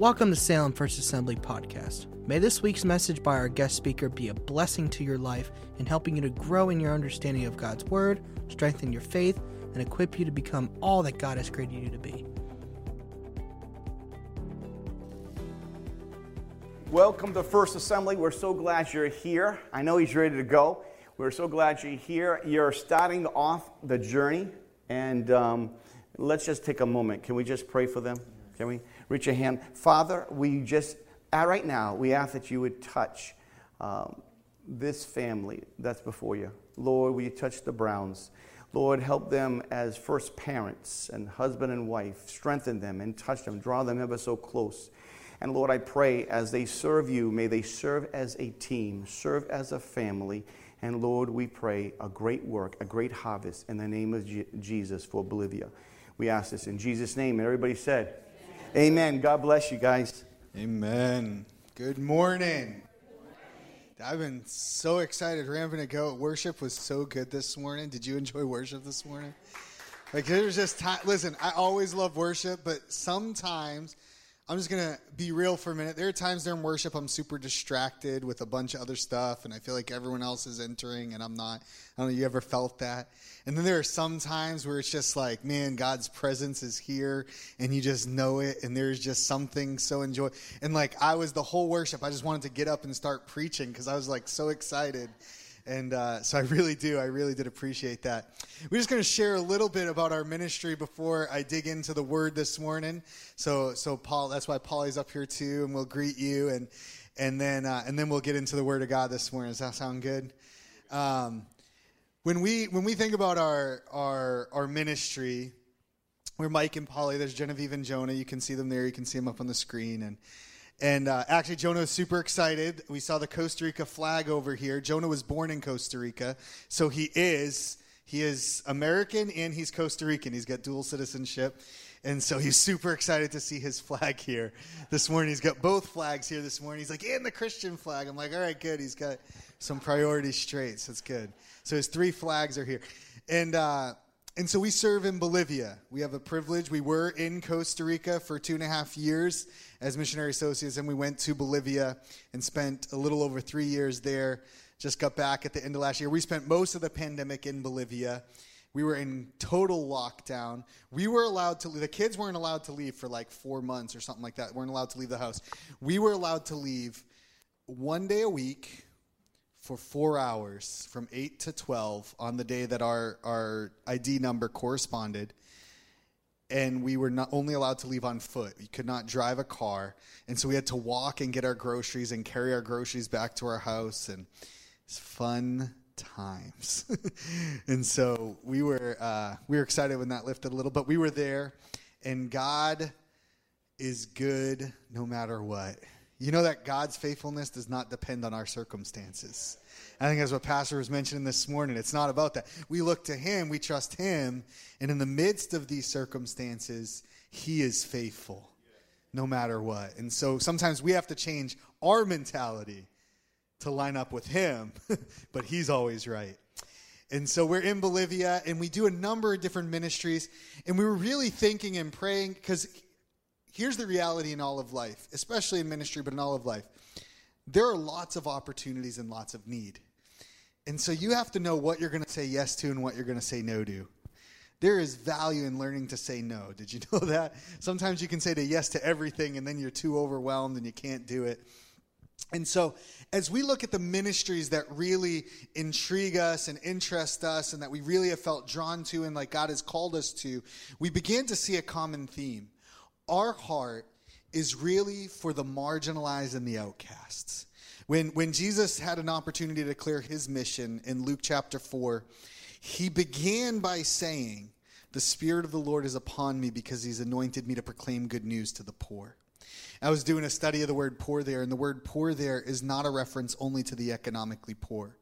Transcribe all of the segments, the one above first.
Welcome to Salem First Assembly Podcast. May this week's message by our guest speaker be a blessing to your life in helping you to grow in your understanding of God's Word, strengthen your faith, and equip you to become all that God has created you to be. Welcome to First Assembly. We're so glad you're here. I know he's ready to go. We're so glad you're here. You're starting off the journey, and um, let's just take a moment. Can we just pray for them? Can we? Reach your hand. Father, we just, uh, right now, we ask that you would touch um, this family that's before you. Lord, will you touch the Browns? Lord, help them as first parents and husband and wife. Strengthen them and touch them. Draw them ever so close. And Lord, I pray as they serve you, may they serve as a team, serve as a family. And Lord, we pray a great work, a great harvest in the name of Je- Jesus for Bolivia. We ask this in Jesus' name. And everybody said, Amen. God bless you guys. Amen. Good morning. I've been so excited ramping to go. Worship was so good this morning. Did you enjoy worship this morning? Like there's just time. Listen, I always love worship, but sometimes I'm just gonna be real for a minute. There are times during worship I'm super distracted with a bunch of other stuff, and I feel like everyone else is entering, and I'm not. I don't know. You ever felt that? And then there are some times where it's just like, man, God's presence is here, and you just know it, and there's just something so enjoy. And like I was the whole worship, I just wanted to get up and start preaching because I was like so excited. And uh, so I really do. I really did appreciate that. We're just going to share a little bit about our ministry before I dig into the word this morning. So, so Paul, that's why Polly's up here too, and we'll greet you, and and then uh, and then we'll get into the word of God this morning. Does that sound good? Um, when we when we think about our our our ministry, we're Mike and Polly. There's Genevieve and Jonah. You can see them there. You can see them up on the screen, and and uh, actually, Jonah was super excited. We saw the Costa Rica flag over here. Jonah was born in Costa Rica, so he is he is American and he's Costa Rican. He's got dual citizenship, and so he's super excited to see his flag here this morning. He's got both flags here this morning. He's like, and the Christian flag. I'm like, all right, good. He's got some priorities straight. So it's good. So his three flags are here, and. Uh, and so we serve in Bolivia. We have a privilege. We were in Costa Rica for two and a half years as missionary associates, and we went to Bolivia and spent a little over three years there. Just got back at the end of last year. We spent most of the pandemic in Bolivia. We were in total lockdown. We were allowed to leave. The kids weren't allowed to leave for like four months or something like that. weren't allowed to leave the house. We were allowed to leave one day a week for four hours from 8 to 12 on the day that our, our ID number corresponded. And we were not only allowed to leave on foot. We could not drive a car. And so we had to walk and get our groceries and carry our groceries back to our house. And it's fun times. and so we were, uh, we were excited when that lifted a little, but we were there. And God is good no matter what. You know that God's faithfulness does not depend on our circumstances. I think that's what Pastor was mentioning this morning. It's not about that. We look to Him, we trust Him, and in the midst of these circumstances, He is faithful no matter what. And so sometimes we have to change our mentality to line up with Him, but He's always right. And so we're in Bolivia and we do a number of different ministries. And we were really thinking and praying because here's the reality in all of life, especially in ministry, but in all of life. There are lots of opportunities and lots of need. And so you have to know what you're going to say yes to and what you're going to say no to. There is value in learning to say no. Did you know that? Sometimes you can say to yes to everything and then you're too overwhelmed and you can't do it. And so, as we look at the ministries that really intrigue us and interest us and that we really have felt drawn to and like God has called us to, we begin to see a common theme our heart is really for the marginalized and the outcasts. When, when Jesus had an opportunity to declare his mission in Luke chapter 4, he began by saying, The Spirit of the Lord is upon me because he's anointed me to proclaim good news to the poor. I was doing a study of the word poor there, and the word poor there is not a reference only to the economically poor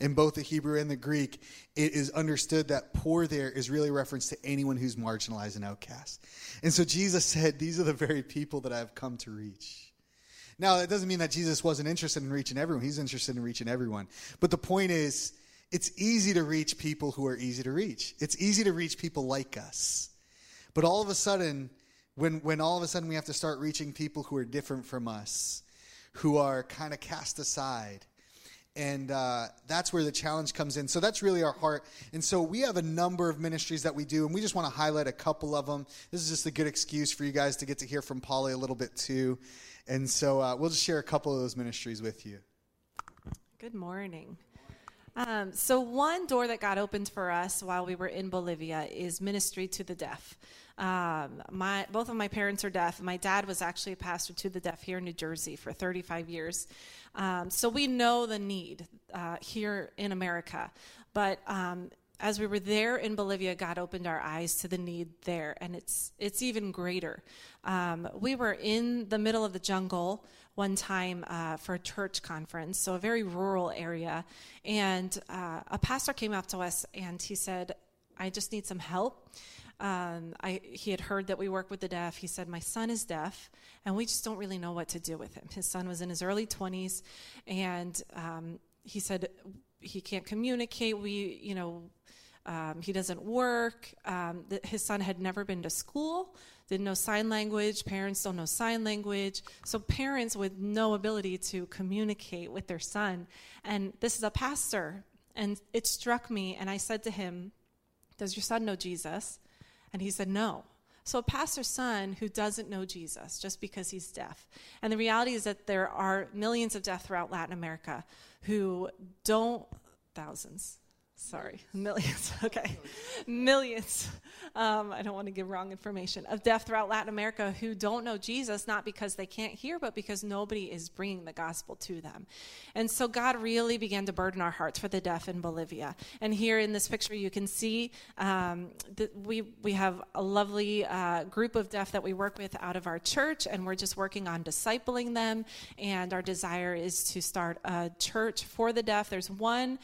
in both the Hebrew and the Greek, it is understood that poor there is really a reference to anyone who's marginalized and outcast. And so Jesus said, These are the very people that I've come to reach. Now, that doesn't mean that Jesus wasn't interested in reaching everyone. He's interested in reaching everyone. But the point is, it's easy to reach people who are easy to reach. It's easy to reach people like us. But all of a sudden, when when all of a sudden we have to start reaching people who are different from us, who are kind of cast aside. And uh, that's where the challenge comes in. So that's really our heart. And so we have a number of ministries that we do, and we just want to highlight a couple of them. This is just a good excuse for you guys to get to hear from Polly a little bit too. And so uh, we'll just share a couple of those ministries with you. Good morning. Um, so, one door that got opened for us while we were in Bolivia is ministry to the deaf. Um, my both of my parents are deaf. My dad was actually a pastor to the deaf here in New Jersey for 35 years. Um, so we know the need uh, here in America, but um, as we were there in Bolivia, God opened our eyes to the need there, and it's it's even greater. Um, we were in the middle of the jungle one time uh, for a church conference, so a very rural area, and uh, a pastor came up to us and he said, "I just need some help." Um, I, he had heard that we work with the deaf. He said, My son is deaf, and we just don't really know what to do with him. His son was in his early 20s, and um, he said, He can't communicate. We, you know, um, he doesn't work. Um, the, his son had never been to school, didn't know sign language. Parents don't know sign language. So, parents with no ability to communicate with their son. And this is a pastor. And it struck me, and I said to him, Does your son know Jesus? And he said, No. So, a pastor's son who doesn't know Jesus just because he's deaf. And the reality is that there are millions of deaf throughout Latin America who don't, thousands, sorry, millions, okay, millions. Um, I don't want to give wrong information of deaf throughout Latin America who don't know Jesus, not because they can't hear, but because nobody is bringing the gospel to them. And so God really began to burden our hearts for the deaf in Bolivia. And here in this picture, you can see um, that we, we have a lovely uh, group of deaf that we work with out of our church, and we're just working on discipling them. And our desire is to start a church for the deaf. There's one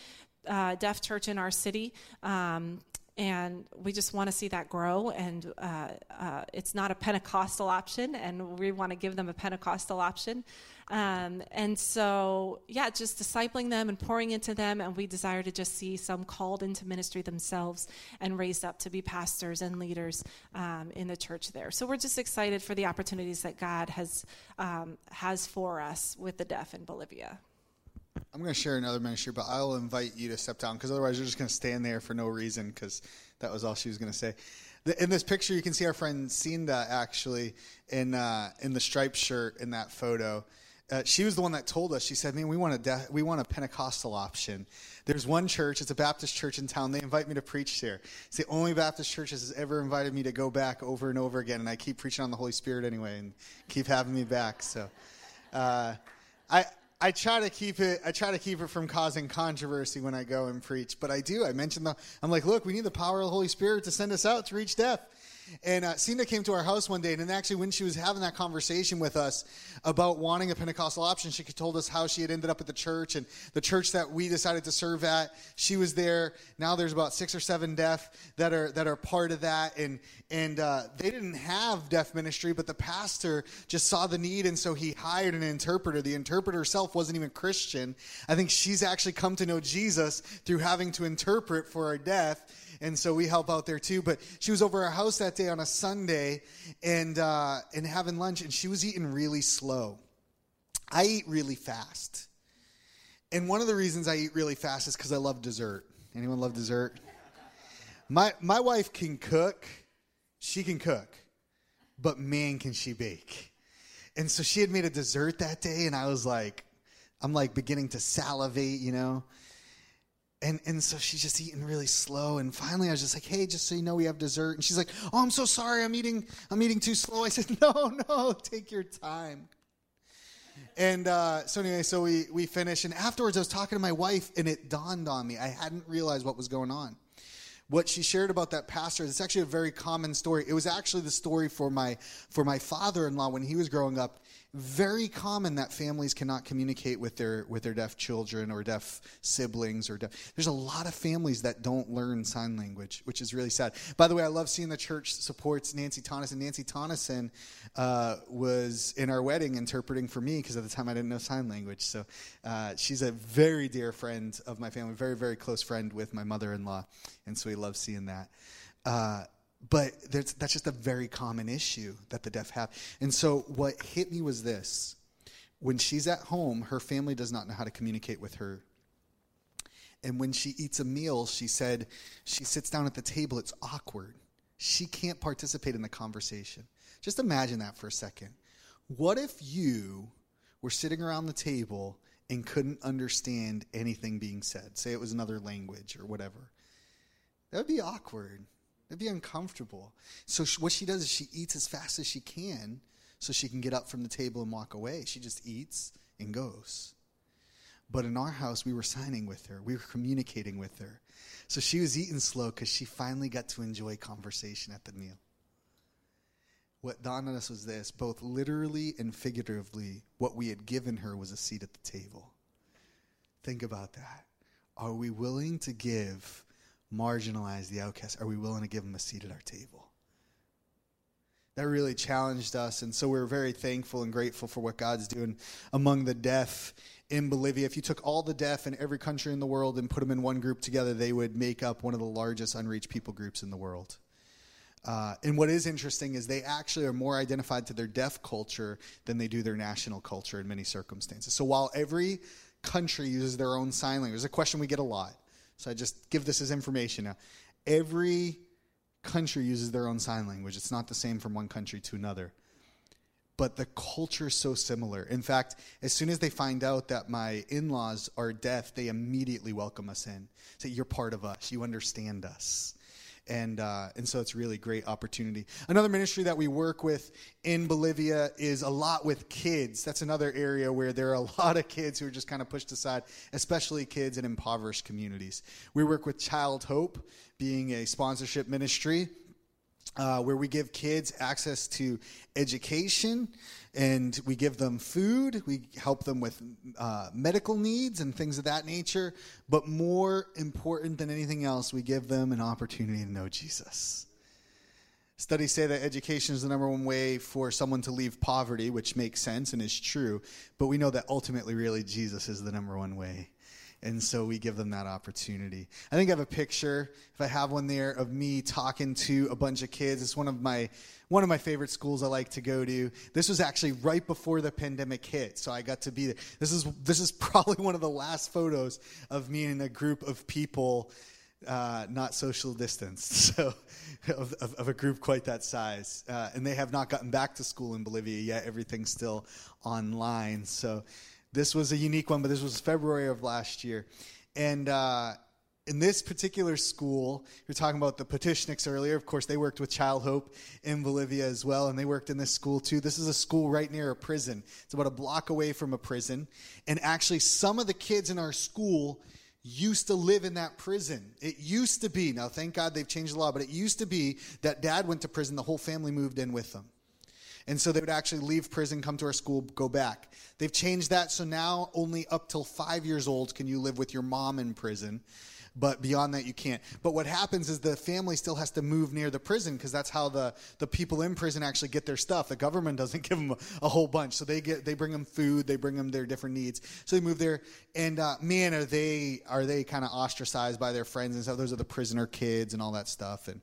uh, deaf church in our city. Um, and we just want to see that grow. And uh, uh, it's not a Pentecostal option, and we want to give them a Pentecostal option. Um, and so, yeah, just discipling them and pouring into them. And we desire to just see some called into ministry themselves and raised up to be pastors and leaders um, in the church there. So we're just excited for the opportunities that God has um, has for us with the deaf in Bolivia. I'm going to share another ministry, but I'll invite you to step down because otherwise you're just going to stand there for no reason because that was all she was going to say. The, in this picture, you can see our friend Cinda actually in uh, in the striped shirt in that photo. Uh, she was the one that told us. She said, "Man, we want a de- we want a Pentecostal option. There's one church. It's a Baptist church in town. They invite me to preach there. It's the only Baptist church that has ever invited me to go back over and over again. And I keep preaching on the Holy Spirit anyway, and keep having me back. So, uh, I I try to keep it. I try to keep it from causing controversy when I go and preach, but I do. I mentioned the. I'm like, look, we need the power of the Holy Spirit to send us out to reach deaf. And uh, Cena came to our house one day, and actually, when she was having that conversation with us about wanting a Pentecostal option, she told us how she had ended up at the church and the church that we decided to serve at. She was there. Now there's about six or seven deaf that are that are part of that, and and uh, they didn't have deaf ministry, but the pastor just saw the need, and so he hired an interpreter. The interpreter herself wasn't even Christian. I think she's actually come to know Jesus through having to interpret for our deaf and so we help out there too. But she was over our house that day on a Sunday and uh, and having lunch, and she was eating really slow. I eat really fast, and one of the reasons I eat really fast is because I love dessert. Anyone love dessert? My my wife can cook, she can cook, but man, can she bake! And so she had made a dessert that day, and I was like, I'm like beginning to salivate, you know. And, and so she's just eating really slow. And finally, I was just like, hey, just so you know, we have dessert. And she's like, oh, I'm so sorry. I'm eating, I'm eating too slow. I said, no, no, take your time. And uh, so anyway, so we, we finished. And afterwards, I was talking to my wife, and it dawned on me. I hadn't realized what was going on. What she shared about that pastor, it's actually a very common story. It was actually the story for my, for my father-in-law when he was growing up very common that families cannot communicate with their with their deaf children or deaf siblings or deaf. There's a lot of families that don't learn sign language, which is really sad. By the way, I love seeing the church supports Nancy Tonneson. Nancy Tonneson uh, was in our wedding interpreting for me because at the time I didn't know sign language. So uh, she's a very dear friend of my family, very very close friend with my mother-in-law, and so we love seeing that. Uh, but that's just a very common issue that the deaf have. And so what hit me was this. When she's at home, her family does not know how to communicate with her. And when she eats a meal, she said she sits down at the table, it's awkward. She can't participate in the conversation. Just imagine that for a second. What if you were sitting around the table and couldn't understand anything being said? Say it was another language or whatever. That would be awkward. That'd be uncomfortable. So what she does is she eats as fast as she can so she can get up from the table and walk away. She just eats and goes. But in our house, we were signing with her, we were communicating with her. So she was eating slow because she finally got to enjoy conversation at the meal. What dawned on us was this both literally and figuratively, what we had given her was a seat at the table. Think about that. Are we willing to give marginalized the outcast? Are we willing to give them a seat at our table? That really challenged us, and so we're very thankful and grateful for what God's doing among the deaf in Bolivia. If you took all the deaf in every country in the world and put them in one group together, they would make up one of the largest unreached people groups in the world. Uh, and what is interesting is they actually are more identified to their deaf culture than they do their national culture in many circumstances. So while every country uses their own sign language, there's a question we get a lot. So I just give this as information now. Every country uses their own sign language. It's not the same from one country to another. But the culture is so similar. In fact, as soon as they find out that my in laws are deaf, they immediately welcome us in. Say, You're part of us. You understand us and uh, and so it's really great opportunity. Another ministry that we work with in Bolivia is a lot with kids. That's another area where there are a lot of kids who are just kind of pushed aside, especially kids in impoverished communities. We work with Child Hope, being a sponsorship ministry. Uh, where we give kids access to education and we give them food. We help them with uh, medical needs and things of that nature. But more important than anything else, we give them an opportunity to know Jesus. Studies say that education is the number one way for someone to leave poverty, which makes sense and is true. But we know that ultimately, really, Jesus is the number one way and so we give them that opportunity. I think I have a picture, if I have one there, of me talking to a bunch of kids. It's one of my one of my favorite schools I like to go to. This was actually right before the pandemic hit, so I got to be there. This is this is probably one of the last photos of me and a group of people, uh, not social distanced, so of, of, of, a group quite that size. Uh, and they have not gotten back to school in Bolivia yet. Everything's still online, so this was a unique one, but this was February of last year. And uh, in this particular school, we're talking about the Petitionniks earlier. Of course, they worked with Child Hope in Bolivia as well, and they worked in this school too. This is a school right near a prison. It's about a block away from a prison. And actually, some of the kids in our school used to live in that prison. It used to be, now thank God they've changed the law, but it used to be that dad went to prison, the whole family moved in with them. And so they would actually leave prison, come to our school, go back. They've changed that, so now only up till five years old can you live with your mom in prison. But beyond that, you can't. But what happens is the family still has to move near the prison because that's how the, the people in prison actually get their stuff. The government doesn't give them a, a, whole bunch, so they get they bring them food, they bring them their different needs. So they move there, and uh, man, are they are they kind of ostracized by their friends and stuff? Those are the prisoner kids and all that stuff, and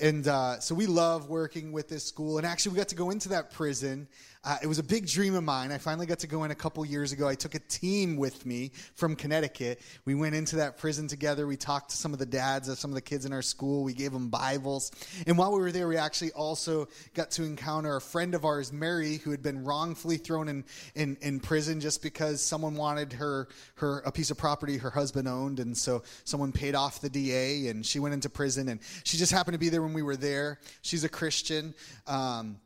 and uh, so we love working with this school. And actually, we got to go into that prison. Uh, it was a big dream of mine. I finally got to go in a couple years ago. I took a team with me from Connecticut. We went into that prison together. We talked to some of the dads of some of the kids in our school. We gave them Bibles. And while we were there, we actually also got to encounter a friend of ours, Mary, who had been wrongfully thrown in, in, in prison just because someone wanted her, her a piece of property her husband owned. And so someone paid off the DA, and she went into prison. And she just happened to be there when we were there. She's a Christian. Um,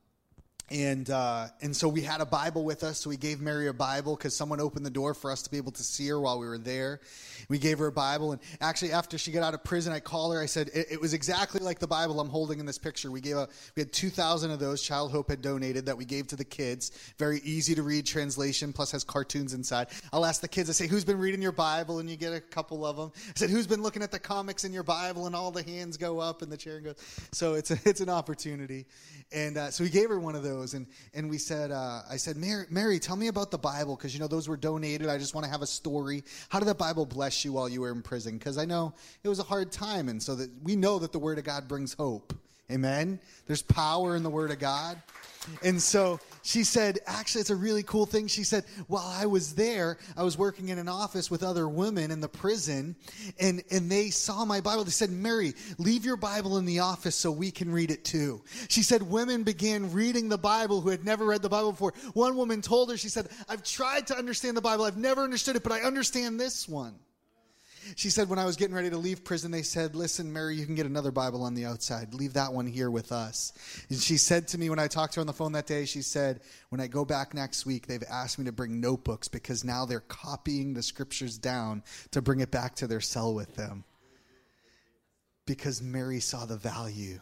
and uh, and so we had a Bible with us. So we gave Mary a Bible because someone opened the door for us to be able to see her while we were there. We gave her a Bible, and actually after she got out of prison, I called her. I said it, it was exactly like the Bible I'm holding in this picture. We gave a we had two thousand of those. Child Hope had donated that we gave to the kids. Very easy to read translation, plus has cartoons inside. I'll ask the kids. I say, "Who's been reading your Bible?" And you get a couple of them. I said, "Who's been looking at the comics in your Bible?" And all the hands go up, and the chair goes. So it's a, it's an opportunity, and uh, so we gave her one of those, and and we said, uh, I said, Mary, Mary, tell me about the Bible because you know those were donated. I just want to have a story. How did the Bible bless you while you were in prison? Because I know it was a hard time, and so that we know that the Word of God brings hope Amen? There's power in the Word of God. And so she said, actually, it's a really cool thing. She said, while I was there, I was working in an office with other women in the prison, and, and they saw my Bible. They said, Mary, leave your Bible in the office so we can read it too. She said, women began reading the Bible who had never read the Bible before. One woman told her, she said, I've tried to understand the Bible, I've never understood it, but I understand this one. She said, when I was getting ready to leave prison, they said, Listen, Mary, you can get another Bible on the outside. Leave that one here with us. And she said to me when I talked to her on the phone that day, she said, When I go back next week, they've asked me to bring notebooks because now they're copying the scriptures down to bring it back to their cell with them. Because Mary saw the value.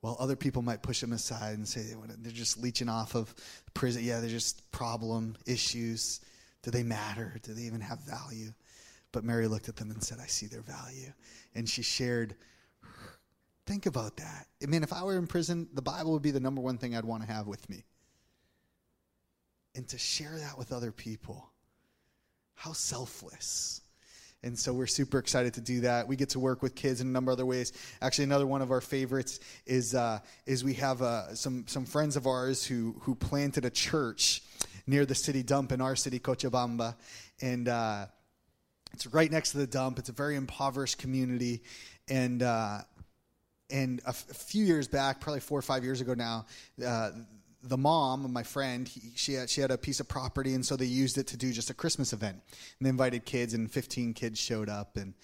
While other people might push them aside and say they're just leeching off of prison. Yeah, they're just problem issues. Do they matter? Do they even have value? But Mary looked at them and said, I see their value. And she shared, think about that. I mean, if I were in prison, the Bible would be the number one thing I'd want to have with me. And to share that with other people, how selfless. And so we're super excited to do that. We get to work with kids in a number of other ways. Actually, another one of our favorites is uh, is we have uh, some some friends of ours who who planted a church near the city dump in our city, Cochabamba, and. Uh, it's right next to the dump. It's a very impoverished community, and uh, and a, f- a few years back, probably four or five years ago now, uh, the mom of my friend, he, she had she had a piece of property, and so they used it to do just a Christmas event. And they invited kids, and 15 kids showed up, and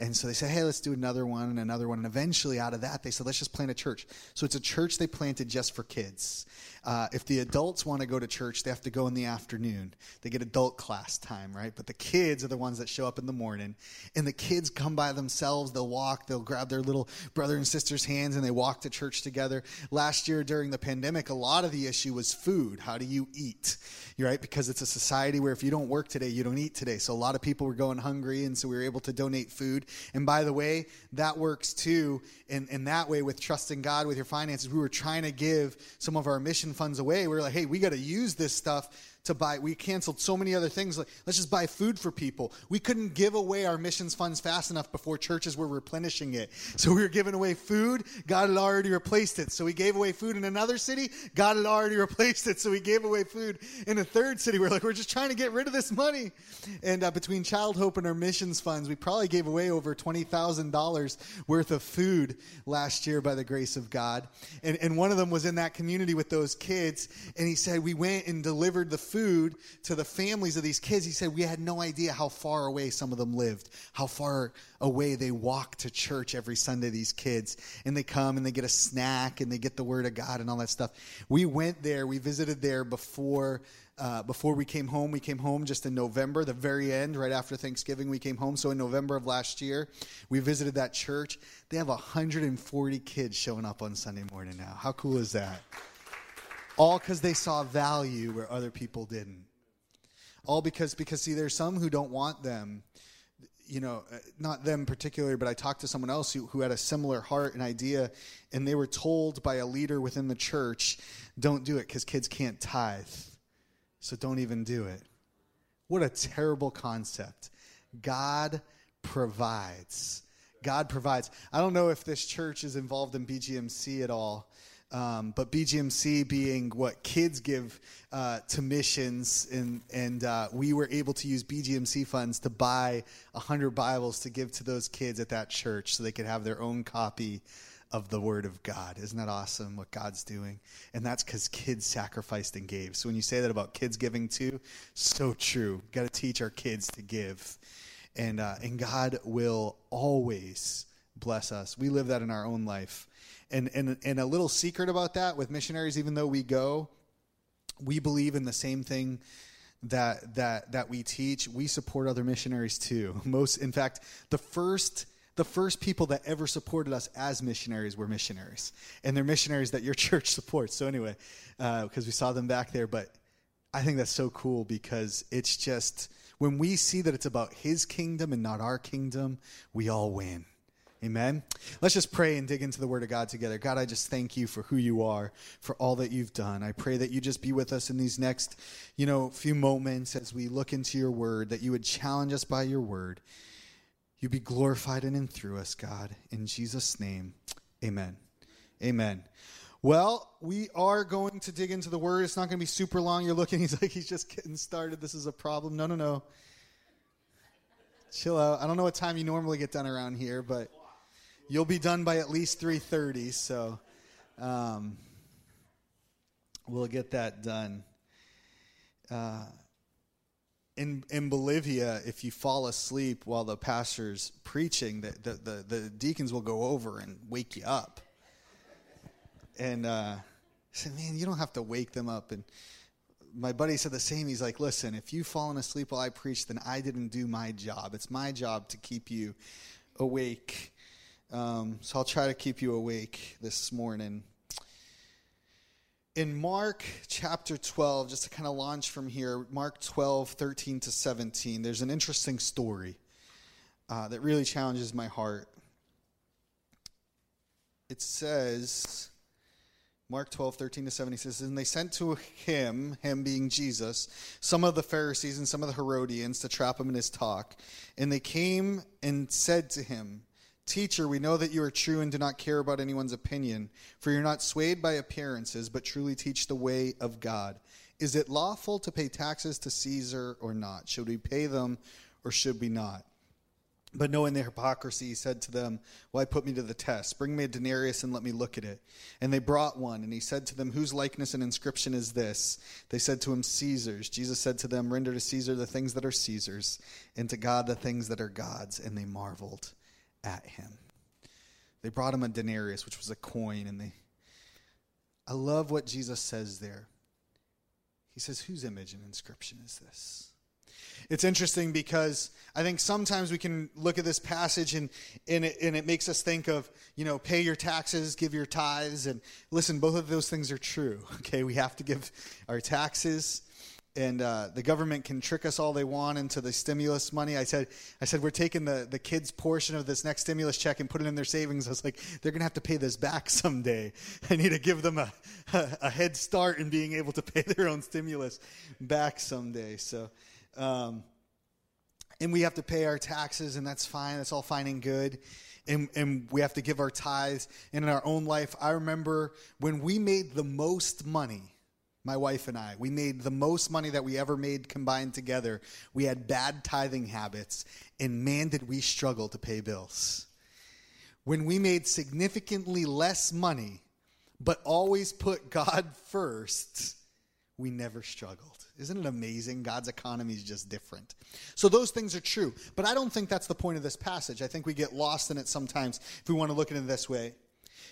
and so they said, hey, let's do another one and another one. And eventually, out of that, they said, let's just plant a church. So it's a church they planted just for kids. Uh, if the adults want to go to church, they have to go in the afternoon. They get adult class time, right? But the kids are the ones that show up in the morning. And the kids come by themselves. They'll walk, they'll grab their little brother and sister's hands, and they walk to church together. Last year during the pandemic, a lot of the issue was food. How do you eat? Right? Because it's a society where if you don't work today, you don't eat today. So a lot of people were going hungry, and so we were able to donate food. And by the way, that works too in, in that way with trusting God with your finances. We were trying to give some of our mission funds away. We were like, hey, we got to use this stuff to buy. We canceled so many other things. Like, let's just buy food for people. We couldn't give away our missions funds fast enough before churches were replenishing it. So we were giving away food. God had already replaced it. So we gave away food in another city. God had already replaced it. So we gave away food in a third city. We're like, we're just trying to get rid of this money. And uh, between Child Hope and our missions funds, we probably gave away over $20,000 worth of food last year by the grace of God. And, and one of them was in that community with those kids. And he said, we went and delivered the food to the families of these kids. He said, We had no idea how far away some of them lived, how far away they walk to church every Sunday, these kids. And they come and they get a snack and they get the word of God and all that stuff. We went there, we visited there before. Uh, before we came home, we came home just in November, the very end, right after Thanksgiving, we came home. So in November of last year, we visited that church. They have 140 kids showing up on Sunday morning now. How cool is that? All because they saw value where other people didn't. All because because see there's some who don't want them you know uh, not them particularly but i talked to someone else who, who had a similar heart and idea and they were told by a leader within the church don't do it because kids can't tithe. So don't even do it. What a terrible concept. God provides. God provides. I don't know if this church is involved in BGMC at all um, but BGMC being what kids give uh, to missions, and and uh, we were able to use BGMC funds to buy hundred Bibles to give to those kids at that church, so they could have their own copy of the Word of God. Isn't that awesome? What God's doing, and that's because kids sacrificed and gave. So when you say that about kids giving too, so true. Got to teach our kids to give, and uh, and God will always bless us. We live that in our own life. And, and, and a little secret about that with missionaries, even though we go, we believe in the same thing that, that, that we teach. We support other missionaries too. Most, in fact, the first the first people that ever supported us as missionaries were missionaries, and they're missionaries that your church supports. So anyway, because uh, we saw them back there, but I think that's so cool because it's just when we see that it's about His kingdom and not our kingdom, we all win. Amen. Let's just pray and dig into the Word of God together. God, I just thank you for who you are, for all that you've done. I pray that you just be with us in these next, you know, few moments as we look into your Word, that you would challenge us by your Word. You be glorified in and through us, God. In Jesus' name, amen. Amen. Well, we are going to dig into the word. It's not going to be super long. You're looking, he's like, he's just getting started. This is a problem. No, no, no. Chill out. I don't know what time you normally get done around here, but you'll be done by at least 3.30, so um, we'll get that done. Uh, in, in Bolivia, if you fall asleep while the pastor's preaching, the, the, the, the deacons will go over and wake you up and uh, I said, "Man, you don't have to wake them up." And my buddy said the same. He's like, "Listen, if you've fallen asleep while I preach, then I didn't do my job. It's my job to keep you awake. Um, so I'll try to keep you awake this morning." In Mark chapter 12, just to kind of launch from here, Mark 12, 13 to 17, there's an interesting story uh, that really challenges my heart. It says, Mark 12, 13 to 17 says, And they sent to him, him being Jesus, some of the Pharisees and some of the Herodians to trap him in his talk. And they came and said to him, Teacher, we know that you are true and do not care about anyone's opinion, for you're not swayed by appearances, but truly teach the way of God. Is it lawful to pay taxes to Caesar or not? Should we pay them or should we not? But knowing their hypocrisy, he said to them, Why put me to the test? Bring me a denarius and let me look at it. And they brought one, and he said to them, Whose likeness and inscription is this? They said to him, Caesar's. Jesus said to them, Render to Caesar the things that are Caesar's, and to God the things that are God's. And they marveled at him. They brought him a denarius, which was a coin, and they. I love what Jesus says there. He says, Whose image and inscription is this? it's interesting because I think sometimes we can look at this passage and, and, it, and it makes us think of, you know, pay your taxes, give your tithes. And listen, both of those things are true. Okay, we have to give our taxes. And uh, the government can trick us all they want into the stimulus money. I said, I said we're taking the, the kids' portion of this next stimulus check and put it in their savings. I was like, they're going to have to pay this back someday. I need to give them a, a, a head start in being able to pay their own stimulus back someday. So, um, and we have to pay our taxes, and that's fine. That's all fine and good. And, and we have to give our tithes. And in our own life, I remember when we made the most money, my wife and I, we made the most money that we ever made combined together. We had bad tithing habits, and man, did we struggle to pay bills. When we made significantly less money, but always put God first, we never struggled. Isn't it amazing? God's economy is just different. So those things are true. But I don't think that's the point of this passage. I think we get lost in it sometimes if we want to look at it this way.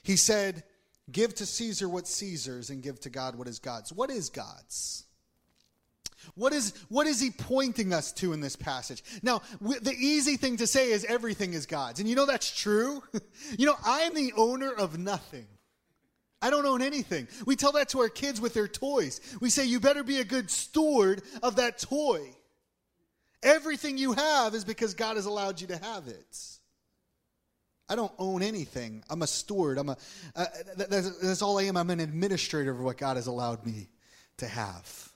He said, Give to Caesar what Caesar's and give to God what is God's. What is God's? What is, what is he pointing us to in this passage? Now, the easy thing to say is everything is God's. And you know that's true? you know, I am the owner of nothing. I don't own anything. We tell that to our kids with their toys. We say, You better be a good steward of that toy. Everything you have is because God has allowed you to have it. I don't own anything. I'm a steward. I'm a, uh, that's, that's all I am. I'm an administrator of what God has allowed me to have.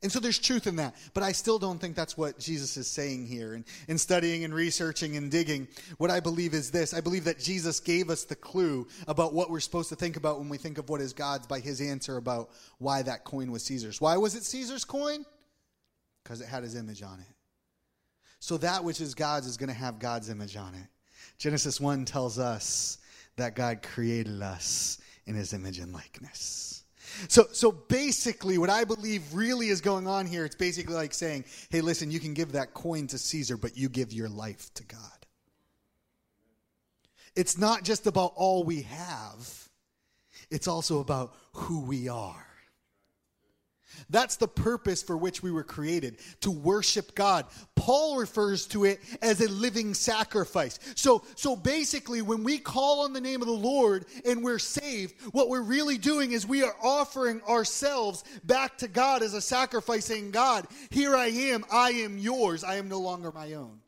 And so there's truth in that. But I still don't think that's what Jesus is saying here. And in studying and researching and digging, what I believe is this I believe that Jesus gave us the clue about what we're supposed to think about when we think of what is God's by his answer about why that coin was Caesar's. Why was it Caesar's coin? Because it had his image on it. So that which is God's is going to have God's image on it. Genesis 1 tells us that God created us in his image and likeness. So, so basically, what I believe really is going on here, it's basically like saying, hey, listen, you can give that coin to Caesar, but you give your life to God. It's not just about all we have, it's also about who we are. That's the purpose for which we were created, to worship God. Paul refers to it as a living sacrifice. So, so basically, when we call on the name of the Lord and we're saved, what we're really doing is we are offering ourselves back to God as a sacrifice, saying, God, here I am, I am yours, I am no longer my own.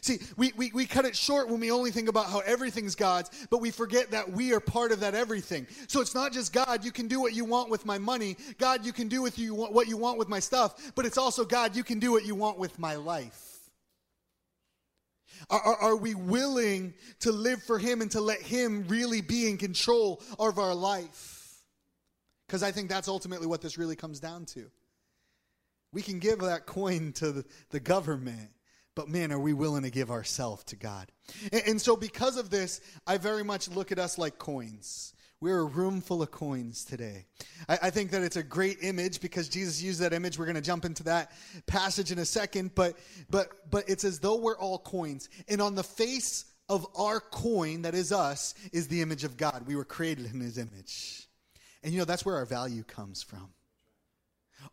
See, we, we, we cut it short when we only think about how everything's God's, but we forget that we are part of that everything. So it's not just God, you can do what you want with my money. God, you can do with you what you want with my stuff, but it's also God, you can do what you want with my life. Are, are, are, we willing to live for Him and to let Him really be in control of our life? Because I think that's ultimately what this really comes down to. We can give that coin to the, the government, but man, are we willing to give ourselves to God? And, and, so, because of this, I very much look at us like coins. We're a room full of coins today. I, I think that it's a great image because Jesus used that image. We're going to jump into that passage in a second, but but but it's as though we're all coins, and on the face of our coin, that is us, is the image of God. We were created in His image, and you know that's where our value comes from.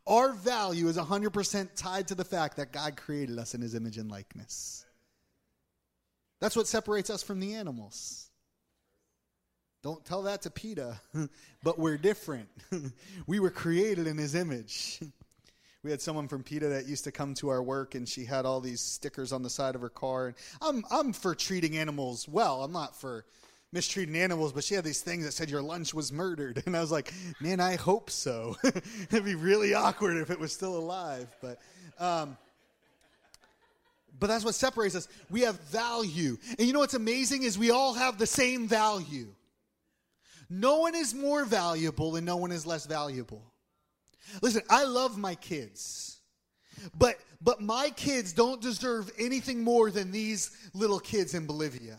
Our value is 100% tied to the fact that God created us in his image and likeness. That's what separates us from the animals. Don't tell that to PETA, but we're different. we were created in his image. We had someone from PETA that used to come to our work, and she had all these stickers on the side of her car. And I'm, I'm for treating animals well. I'm not for mistreating animals, but she had these things that said your lunch was murdered. And I was like, man, I hope so. It'd be really awkward if it was still alive. But, um, but that's what separates us. We have value. And you know what's amazing is we all have the same value. No one is more valuable and no one is less valuable. Listen, I love my kids. But but my kids don't deserve anything more than these little kids in Bolivia.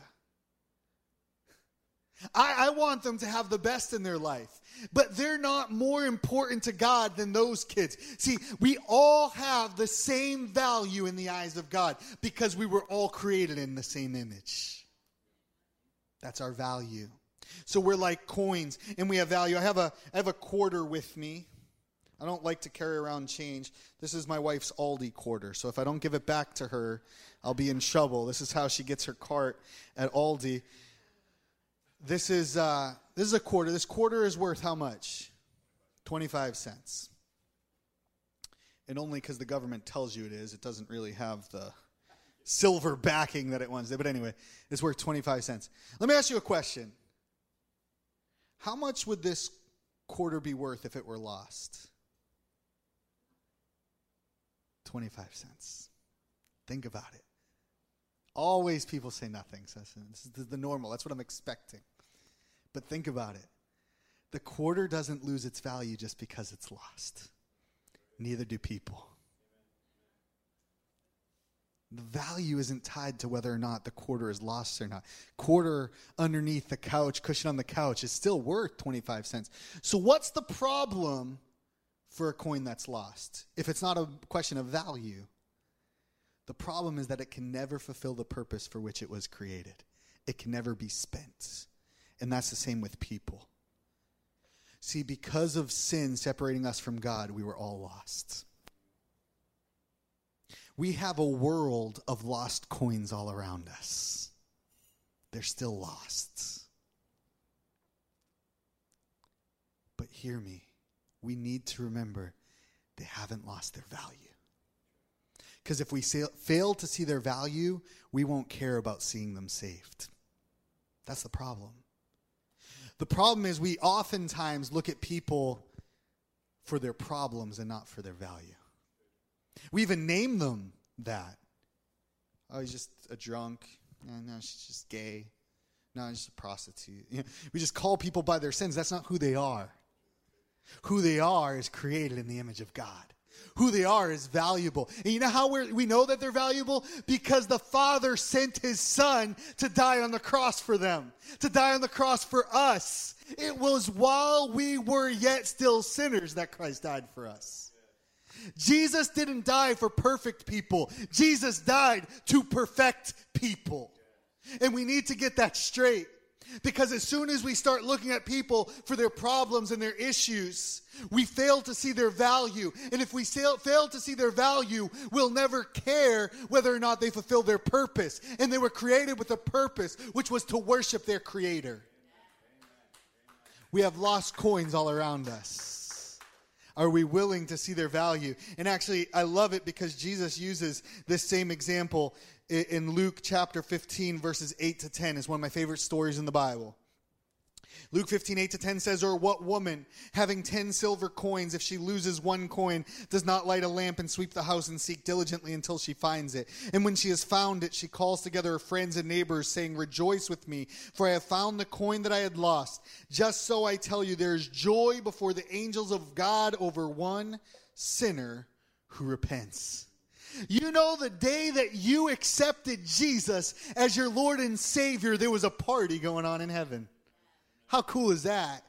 I, I, want them to have the best in their life. But they're not more important to God than those kids. See, we all have the same value in the eyes of God because we were all created in the same image. That's our value. So we're like coins and we have value. I have a, I have a quarter with me. I don't like to carry around change. This is my wife's Aldi quarter. So if I don't give it back to her, I'll be in trouble. This is how she gets her cart at Aldi. This is, uh, this is a quarter. This quarter is worth how much? 25 cents. And only because the government tells you it is, it doesn't really have the silver backing that it wants. But anyway, it's worth 25 cents. Let me ask you a question. How much would this quarter be worth if it were lost? 25 cents. Think about it. Always people say nothing. So this is the normal. That's what I'm expecting. But think about it. The quarter doesn't lose its value just because it's lost. Neither do people. The value isn't tied to whether or not the quarter is lost or not. Quarter underneath the couch, cushion on the couch, is still worth 25 cents. So, what's the problem for a coin that's lost if it's not a question of value? The problem is that it can never fulfill the purpose for which it was created, it can never be spent. And that's the same with people. See, because of sin separating us from God, we were all lost. We have a world of lost coins all around us. They're still lost. But hear me, we need to remember they haven't lost their value. Because if we fail to see their value, we won't care about seeing them saved. That's the problem. The problem is we oftentimes look at people for their problems and not for their value. We even name them that. Oh, he's just a drunk. No, no, she's just gay. No, he's just a prostitute. You know, we just call people by their sins. That's not who they are. Who they are is created in the image of God who they are is valuable. And you know how we know that they're valuable? Because the Father sent his Son to die on the cross for them, to die on the cross for us. It was while we were yet still sinners that Christ died for us. Jesus didn't die for perfect people, Jesus died to perfect people. And we need to get that straight. Because as soon as we start looking at people for their problems and their issues, we fail to see their value. And if we fail to see their value, we'll never care whether or not they fulfill their purpose. And they were created with a purpose, which was to worship their Creator. We have lost coins all around us. Are we willing to see their value? And actually, I love it because Jesus uses this same example in Luke chapter 15, verses 8 to 10, is one of my favorite stories in the Bible. Luke 15, 8 to 10 says, Or what woman, having 10 silver coins, if she loses one coin, does not light a lamp and sweep the house and seek diligently until she finds it? And when she has found it, she calls together her friends and neighbors, saying, Rejoice with me, for I have found the coin that I had lost. Just so I tell you, there is joy before the angels of God over one sinner who repents. You know, the day that you accepted Jesus as your Lord and Savior, there was a party going on in heaven. How cool is that?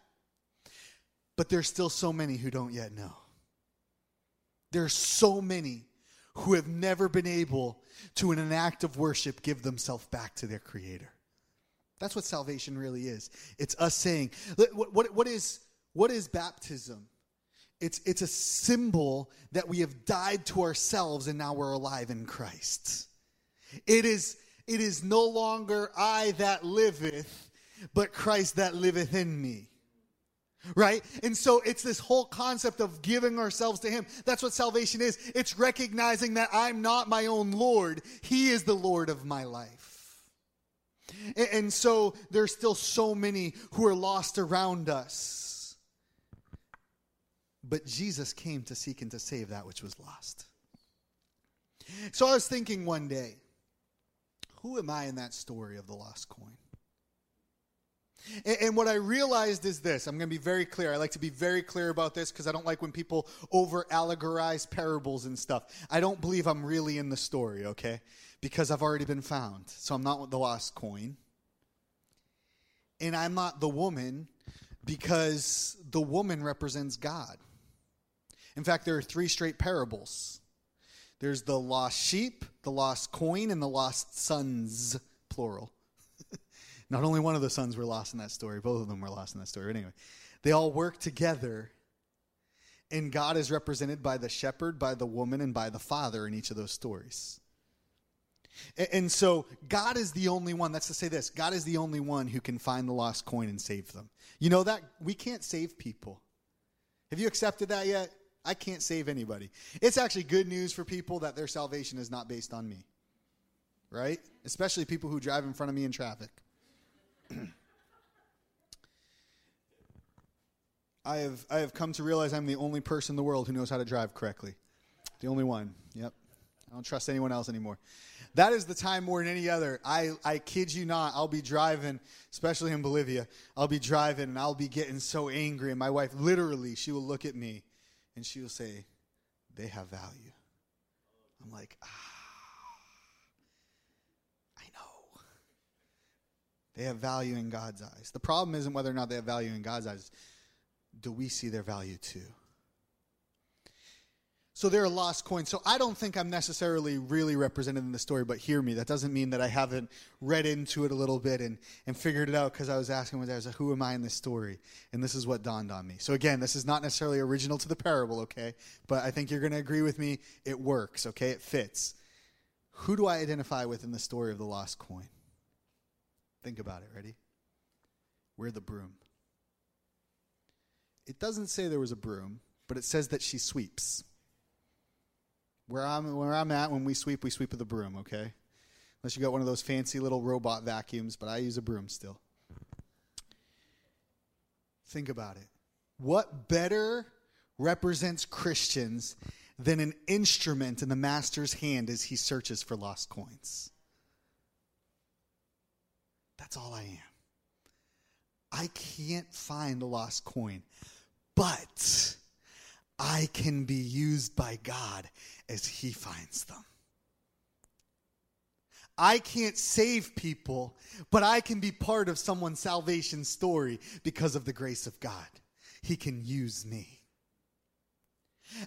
But there's still so many who don't yet know. There's so many who have never been able to, in an act of worship, give themselves back to their Creator. That's what salvation really is. It's us saying, what, what, what, is, what is baptism? It's, it's a symbol that we have died to ourselves and now we're alive in Christ. It is, it is no longer I that liveth, but Christ that liveth in me. Right? And so it's this whole concept of giving ourselves to Him. That's what salvation is. It's recognizing that I'm not my own Lord, He is the Lord of my life. And so there's still so many who are lost around us. But Jesus came to seek and to save that which was lost. So I was thinking one day, who am I in that story of the lost coin? And, and what I realized is this I'm going to be very clear. I like to be very clear about this because I don't like when people over allegorize parables and stuff. I don't believe I'm really in the story, okay? Because I've already been found. So I'm not the lost coin. And I'm not the woman because the woman represents God. In fact, there are three straight parables there's the lost sheep, the lost coin, and the lost sons, plural. Not only one of the sons were lost in that story, both of them were lost in that story. But anyway, they all work together, and God is represented by the shepherd, by the woman, and by the father in each of those stories. And so God is the only one, that's to say this God is the only one who can find the lost coin and save them. You know that? We can't save people. Have you accepted that yet? I can't save anybody. It's actually good news for people that their salvation is not based on me, right? Especially people who drive in front of me in traffic. I have I have come to realize I'm the only person in the world who knows how to drive correctly. The only one. Yep. I don't trust anyone else anymore. That is the time more than any other. I, I kid you not, I'll be driving, especially in Bolivia, I'll be driving and I'll be getting so angry. And my wife, literally, she will look at me and she will say, They have value. I'm like, ah. I know. They have value in God's eyes. The problem isn't whether or not they have value in God's eyes. Do we see their value too? So they're a lost coin. So I don't think I'm necessarily really represented in the story, but hear me. That doesn't mean that I haven't read into it a little bit and, and figured it out because I was asking, when I was like, who am I in this story? And this is what dawned on me. So again, this is not necessarily original to the parable, okay? But I think you're going to agree with me. It works, okay? It fits. Who do I identify with in the story of the lost coin? Think about it. Ready? We're the broom. It doesn't say there was a broom, but it says that she sweeps. Where I'm, where I'm at, when we sweep, we sweep with a broom, okay? Unless you got one of those fancy little robot vacuums, but I use a broom still. Think about it. What better represents Christians than an instrument in the master's hand as he searches for lost coins? That's all I am. I can't find the lost coin, but I can be used by God as He finds them. I can't save people, but I can be part of someone's salvation story because of the grace of God. He can use me.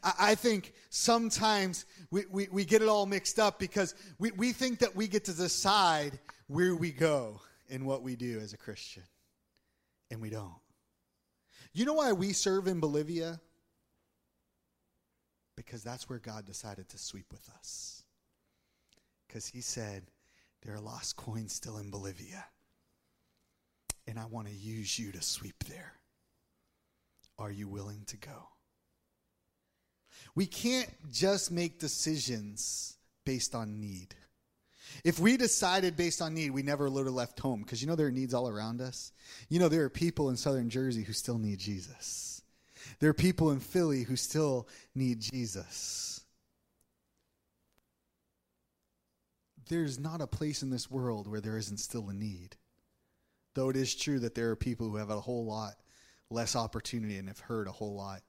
I think sometimes we, we, we, get it all mixed up because we, we think that we get to decide where we go and what we do as a Christian, and we don't. You know why we serve in Bolivia? Because that's where God decided to sweep with us. Because He said, There are lost coins still in Bolivia, and I want to use you to sweep there. Are you willing to go? We can't just make decisions based on need. If we decided based on need, we never would have left home because you know there are needs all around us. You know there are people in southern Jersey who still need Jesus. There are people in Philly who still need Jesus. There's not a place in this world where there isn't still a need. Though it is true that there are people who have a whole lot less opportunity and have heard a whole lot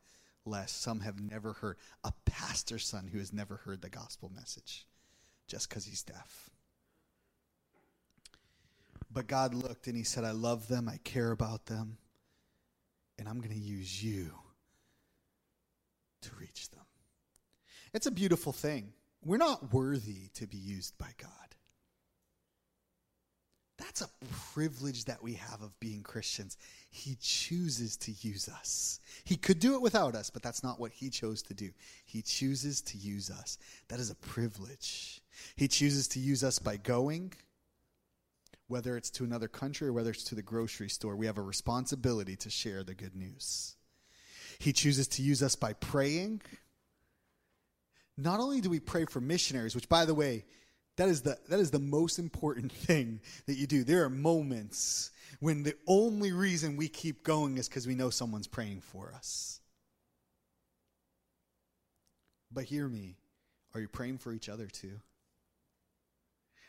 less. Some have never heard. A pastor's son who has never heard the gospel message just because he's deaf. But God looked and he said, I love them, I care about them, and I'm going to use you to reach them. It's a beautiful thing. We're not worthy to be used by God. That's a privilege that we have of being Christians. He chooses to use us. He could do it without us, but that's not what He chose to do. He chooses to use us. That is a privilege. He chooses to use us by going, whether it's to another country or whether it's to the grocery store. We have a responsibility to share the good news. He chooses to use us by praying. Not only do we pray for missionaries, which, by the way, that is the that is the most important thing that you do. There are moments when the only reason we keep going is because we know someone's praying for us. But hear me, are you praying for each other too?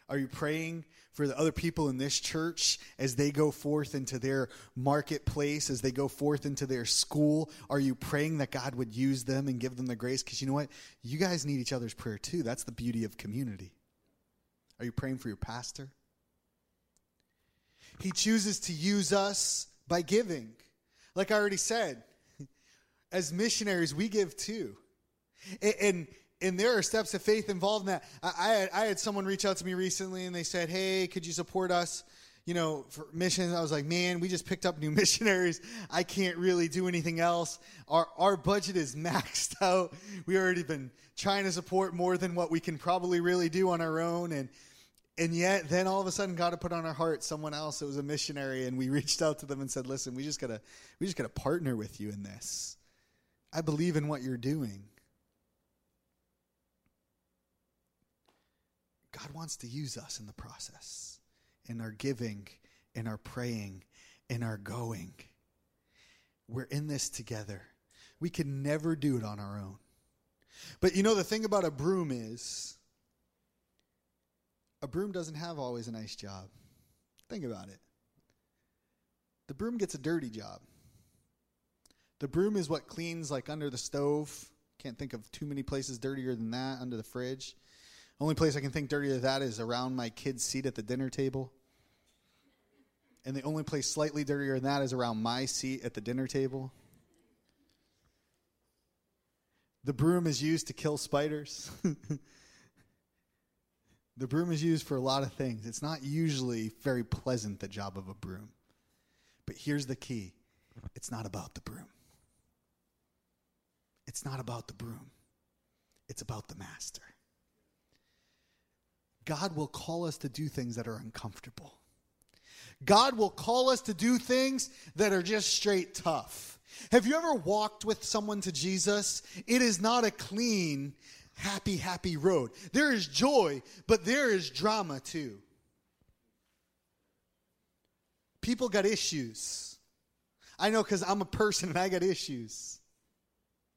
Are you praying for the other people in this church as they go forth into their marketplace, as they go forth into their school? Are you praying that God would use them and give them the grace? Because you know what? You guys need each other's prayer too. That's the beauty of community. Are you praying for your pastor? He chooses to use us by giving. Like I already said, as missionaries, we give too. And, and there are steps of faith involved in that. I, I, had, I had someone reach out to me recently and they said, Hey, could you support us? You know, for missions, I was like, man, we just picked up new missionaries. I can't really do anything else. Our our budget is maxed out. We already been trying to support more than what we can probably really do on our own, and and yet then all of a sudden god had put on our heart someone else that was a missionary and we reached out to them and said listen we just gotta we just gotta partner with you in this i believe in what you're doing god wants to use us in the process in our giving in our praying in our going we're in this together we can never do it on our own but you know the thing about a broom is a broom doesn't have always a nice job. Think about it. The broom gets a dirty job. The broom is what cleans like under the stove. Can't think of too many places dirtier than that under the fridge. Only place I can think dirtier than that is around my kid's seat at the dinner table. And the only place slightly dirtier than that is around my seat at the dinner table. The broom is used to kill spiders. The broom is used for a lot of things. It's not usually very pleasant, the job of a broom. But here's the key it's not about the broom. It's not about the broom, it's about the master. God will call us to do things that are uncomfortable. God will call us to do things that are just straight tough. Have you ever walked with someone to Jesus? It is not a clean, happy, happy road. There is joy, but there is drama too. People got issues. I know because I'm a person and I got issues.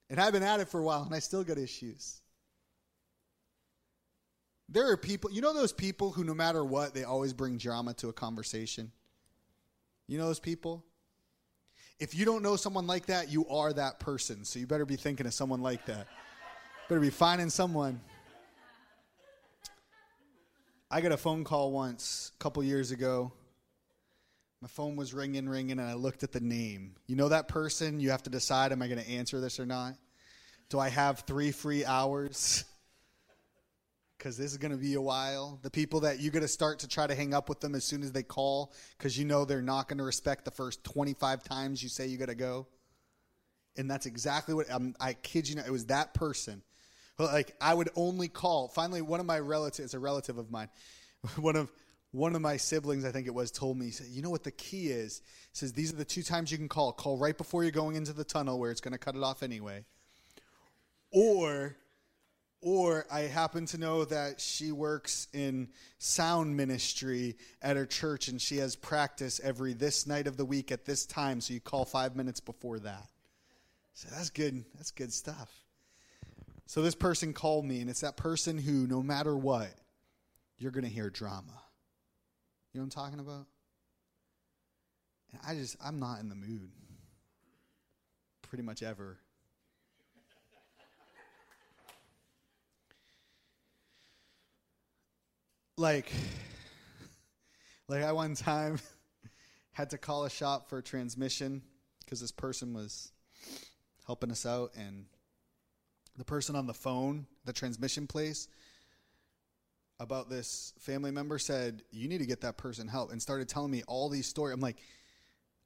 And I've been at it for a while and I still got issues. There are people, you know, those people who, no matter what, they always bring drama to a conversation? You know those people? If you don't know someone like that, you are that person. So you better be thinking of someone like that. Better be finding someone. I got a phone call once, a couple years ago. My phone was ringing, ringing, and I looked at the name. You know that person? You have to decide am I going to answer this or not? Do I have three free hours? Because this is going to be a while. The people that you're going to start to try to hang up with them as soon as they call because you know they're not going to respect the first 25 times you say you got to go. And that's exactly what um, I kid you not. It was that person like I would only call. Finally, one of my relatives, a relative of mine, one of one of my siblings, I think it was, told me, said, you know what the key is? He says, these are the two times you can call. Call right before you're going into the tunnel where it's going to cut it off anyway. Or Or I happen to know that she works in sound ministry at her church and she has practice every this night of the week at this time, so you call five minutes before that. So that's good. That's good stuff. So this person called me, and it's that person who, no matter what, you're going to hear drama. You know what I'm talking about? And I just, I'm not in the mood. Pretty much ever. Like like I one time had to call a shop for a transmission because this person was helping us out and the person on the phone, the transmission place, about this family member said, You need to get that person help and started telling me all these stories. I'm like,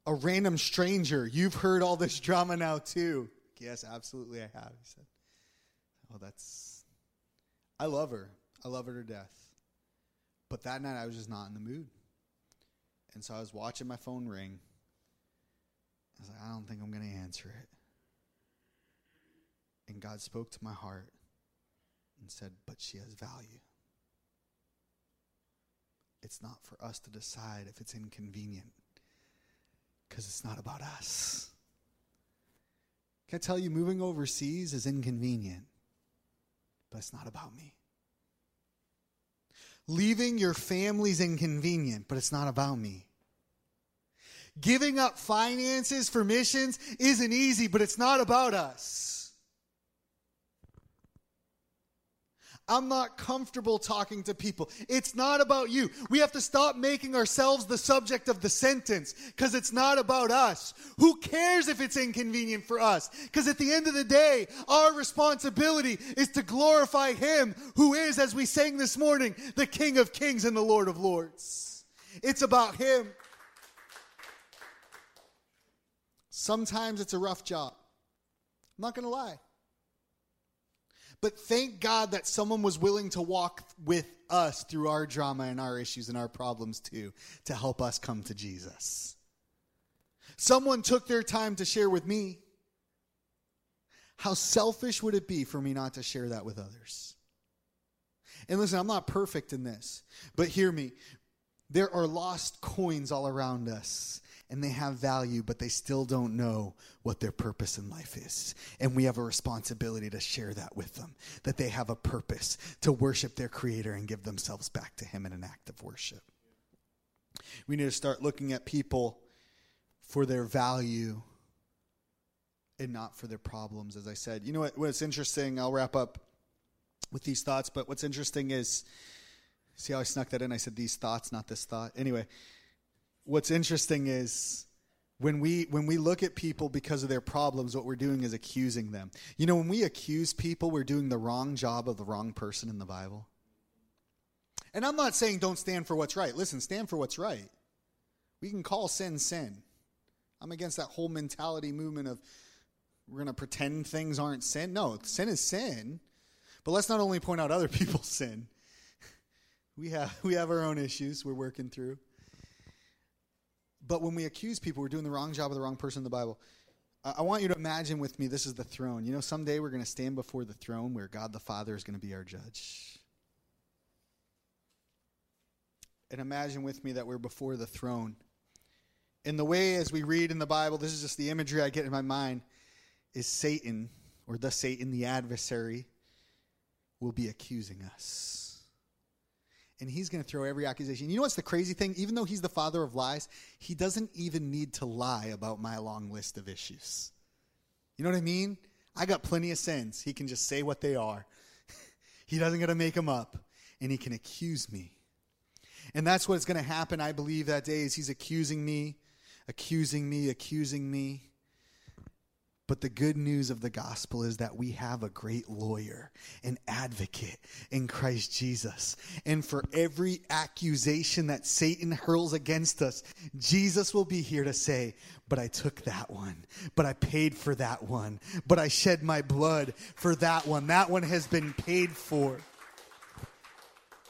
a random stranger, you've heard all this drama now too. Yes, absolutely I have. He said, Oh, that's I love her. I love her to death. But that night I was just not in the mood. And so I was watching my phone ring. I was like, I don't think I'm going to answer it. And God spoke to my heart and said, But she has value. It's not for us to decide if it's inconvenient because it's not about us. Can I tell you, moving overseas is inconvenient, but it's not about me. Leaving your family's inconvenient, but it's not about me. Giving up finances for missions isn't easy, but it's not about us. I'm not comfortable talking to people. It's not about you. We have to stop making ourselves the subject of the sentence because it's not about us. Who cares if it's inconvenient for us? Because at the end of the day, our responsibility is to glorify Him who is, as we sang this morning, the King of Kings and the Lord of Lords. It's about Him. Sometimes it's a rough job. I'm not going to lie. But thank God that someone was willing to walk with us through our drama and our issues and our problems too to help us come to Jesus. Someone took their time to share with me. How selfish would it be for me not to share that with others? And listen, I'm not perfect in this, but hear me. There are lost coins all around us and they have value, but they still don't know what their purpose in life is. And we have a responsibility to share that with them, that they have a purpose to worship their Creator and give themselves back to Him in an act of worship. We need to start looking at people for their value and not for their problems, as I said. You know what, what's interesting? I'll wrap up with these thoughts, but what's interesting is see how I snuck that in? I said these thoughts, not this thought. Anyway, what's interesting is when we when we look at people because of their problems what we're doing is accusing them. You know when we accuse people we're doing the wrong job of the wrong person in the bible. And i'm not saying don't stand for what's right. Listen stand for what's right. We can call sin sin. I'm against that whole mentality movement of we're going to pretend things aren't sin. No sin is sin. But let's not only point out other people's sin. We have we have our own issues we're working through but when we accuse people, we're doing the wrong job of the wrong person in the Bible. I want you to imagine with me this is the throne. You know, someday we're going to stand before the throne where God the Father is going to be our judge. And imagine with me that we're before the throne. In the way, as we read in the Bible, this is just the imagery I get in my mind, is Satan, or the Satan, the adversary, will be accusing us and he's going to throw every accusation. You know what's the crazy thing? Even though he's the father of lies, he doesn't even need to lie about my long list of issues. You know what I mean? I got plenty of sins. He can just say what they are. he doesn't got to make them up, and he can accuse me. And that's what's going to happen, I believe, that day is he's accusing me, accusing me, accusing me. But the good news of the gospel is that we have a great lawyer, an advocate in Christ Jesus. And for every accusation that Satan hurls against us, Jesus will be here to say, But I took that one. But I paid for that one. But I shed my blood for that one. That one has been paid for.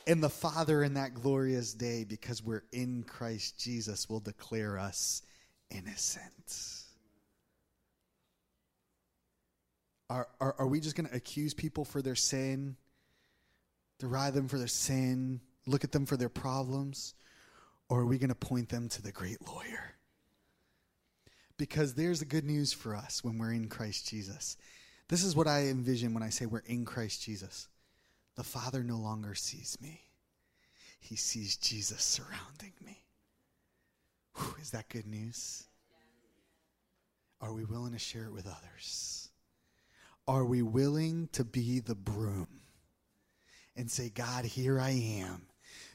And the Father in that glorious day, because we're in Christ Jesus, will declare us innocent. Are, are, are we just going to accuse people for their sin, deride them for their sin, look at them for their problems? Or are we going to point them to the great lawyer? Because there's the good news for us when we're in Christ Jesus. This is what I envision when I say we're in Christ Jesus. The Father no longer sees me, He sees Jesus surrounding me. Whew, is that good news? Are we willing to share it with others? Are we willing to be the broom and say, God, here I am.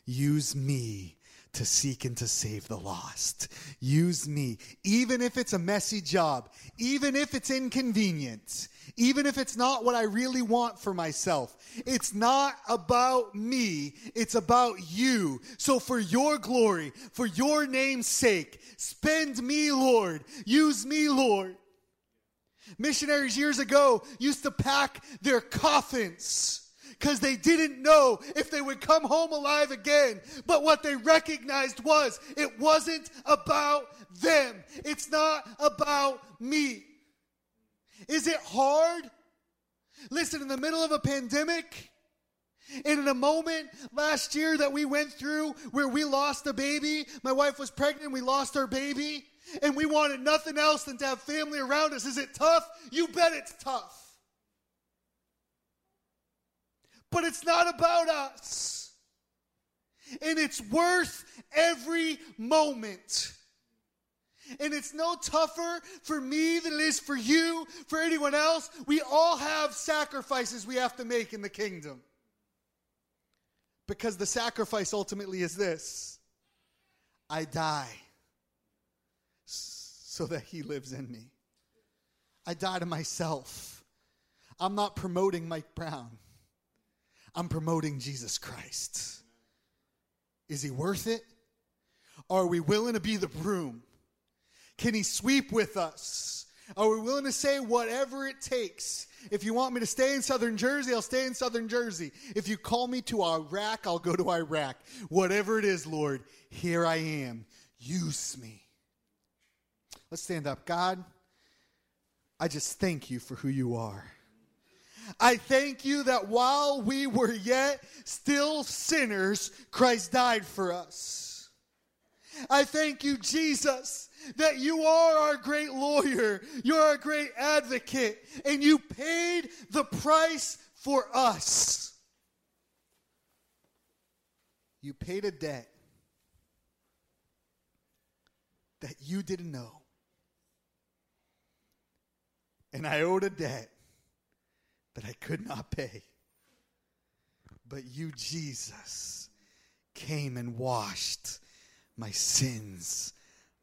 Use me to seek and to save the lost. Use me, even if it's a messy job, even if it's inconvenient, even if it's not what I really want for myself. It's not about me, it's about you. So, for your glory, for your name's sake, spend me, Lord. Use me, Lord. Missionaries years ago used to pack their coffins because they didn't know if they would come home alive again. But what they recognized was it wasn't about them, it's not about me. Is it hard? Listen, in the middle of a pandemic, and in a moment last year that we went through where we lost a baby, my wife was pregnant, we lost our baby, and we wanted nothing else than to have family around us. Is it tough? You bet it's tough. But it's not about us. And it's worth every moment. And it's no tougher for me than it is for you, for anyone else. We all have sacrifices we have to make in the kingdom. Because the sacrifice ultimately is this I die so that he lives in me. I die to myself. I'm not promoting Mike Brown, I'm promoting Jesus Christ. Is he worth it? Are we willing to be the broom? Can he sweep with us? Are we willing to say whatever it takes? If you want me to stay in southern Jersey, I'll stay in southern Jersey. If you call me to Iraq, I'll go to Iraq. Whatever it is, Lord, here I am. Use me. Let's stand up. God, I just thank you for who you are. I thank you that while we were yet still sinners, Christ died for us. I thank you, Jesus, that you are our great lawyer, you're our great advocate, and you paid the price for us. You paid a debt that you didn't know. And I owed a debt that I could not pay. But you, Jesus, came and washed my sins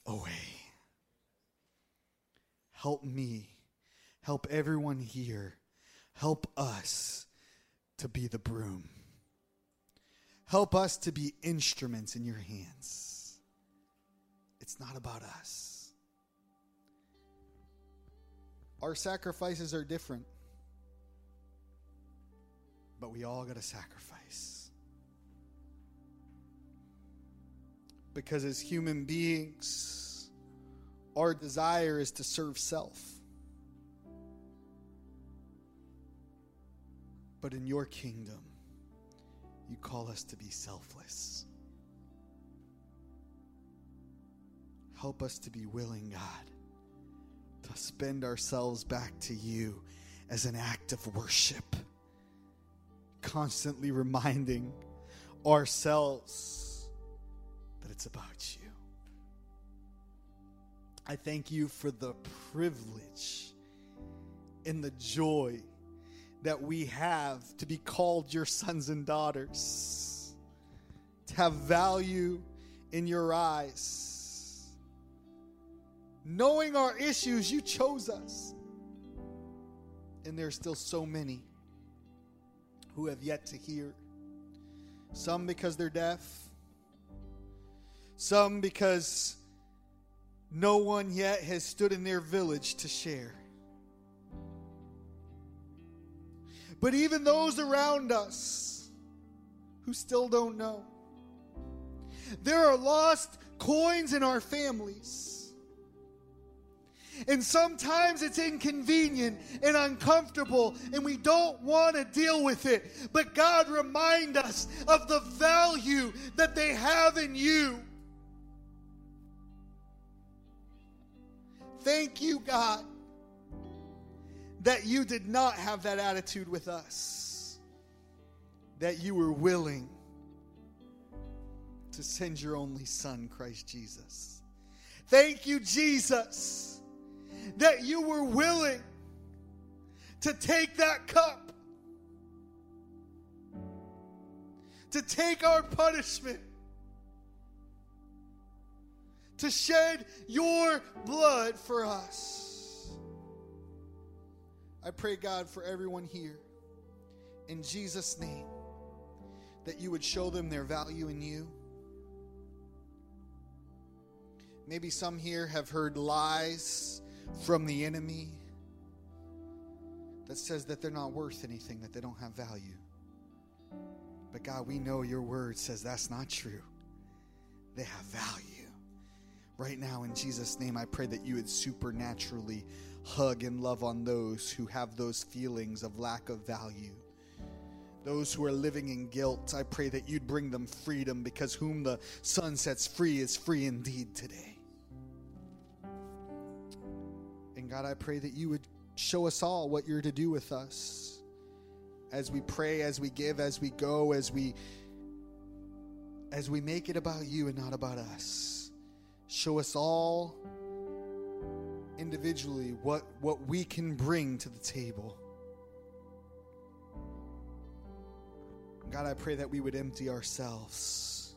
away. Help me. Help everyone here. Help us to be the broom. Help us to be instruments in your hands. It's not about us. Our sacrifices are different, but we all got to sacrifice. Because as human beings, our desire is to serve self. But in your kingdom, you call us to be selfless. Help us to be willing, God, to spend ourselves back to you as an act of worship, constantly reminding ourselves that it's about you. I thank you for the privilege and the joy that we have to be called your sons and daughters, to have value in your eyes. Knowing our issues, you chose us. And there are still so many who have yet to hear. Some because they're deaf, some because no one yet has stood in their village to share. But even those around us who still don't know. There are lost coins in our families. And sometimes it's inconvenient and uncomfortable, and we don't want to deal with it. But God, remind us of the value that they have in you. Thank you, God, that you did not have that attitude with us, that you were willing to send your only Son, Christ Jesus. Thank you, Jesus, that you were willing to take that cup, to take our punishment, to shed your blood for us. I pray, God, for everyone here, in Jesus' name, that you would show them their value in you. Maybe some here have heard lies from the enemy that says that they're not worth anything, that they don't have value. But God, we know your word says that's not true. They have value. Right now, in Jesus' name, I pray that you would supernaturally hug and love on those who have those feelings of lack of value. Those who are living in guilt, I pray that you'd bring them freedom because whom the Son sets free is free indeed today. God, I pray that you would show us all what you're to do with us as we pray, as we give, as we go, as we as we make it about you and not about us. Show us all individually what what we can bring to the table. God, I pray that we would empty ourselves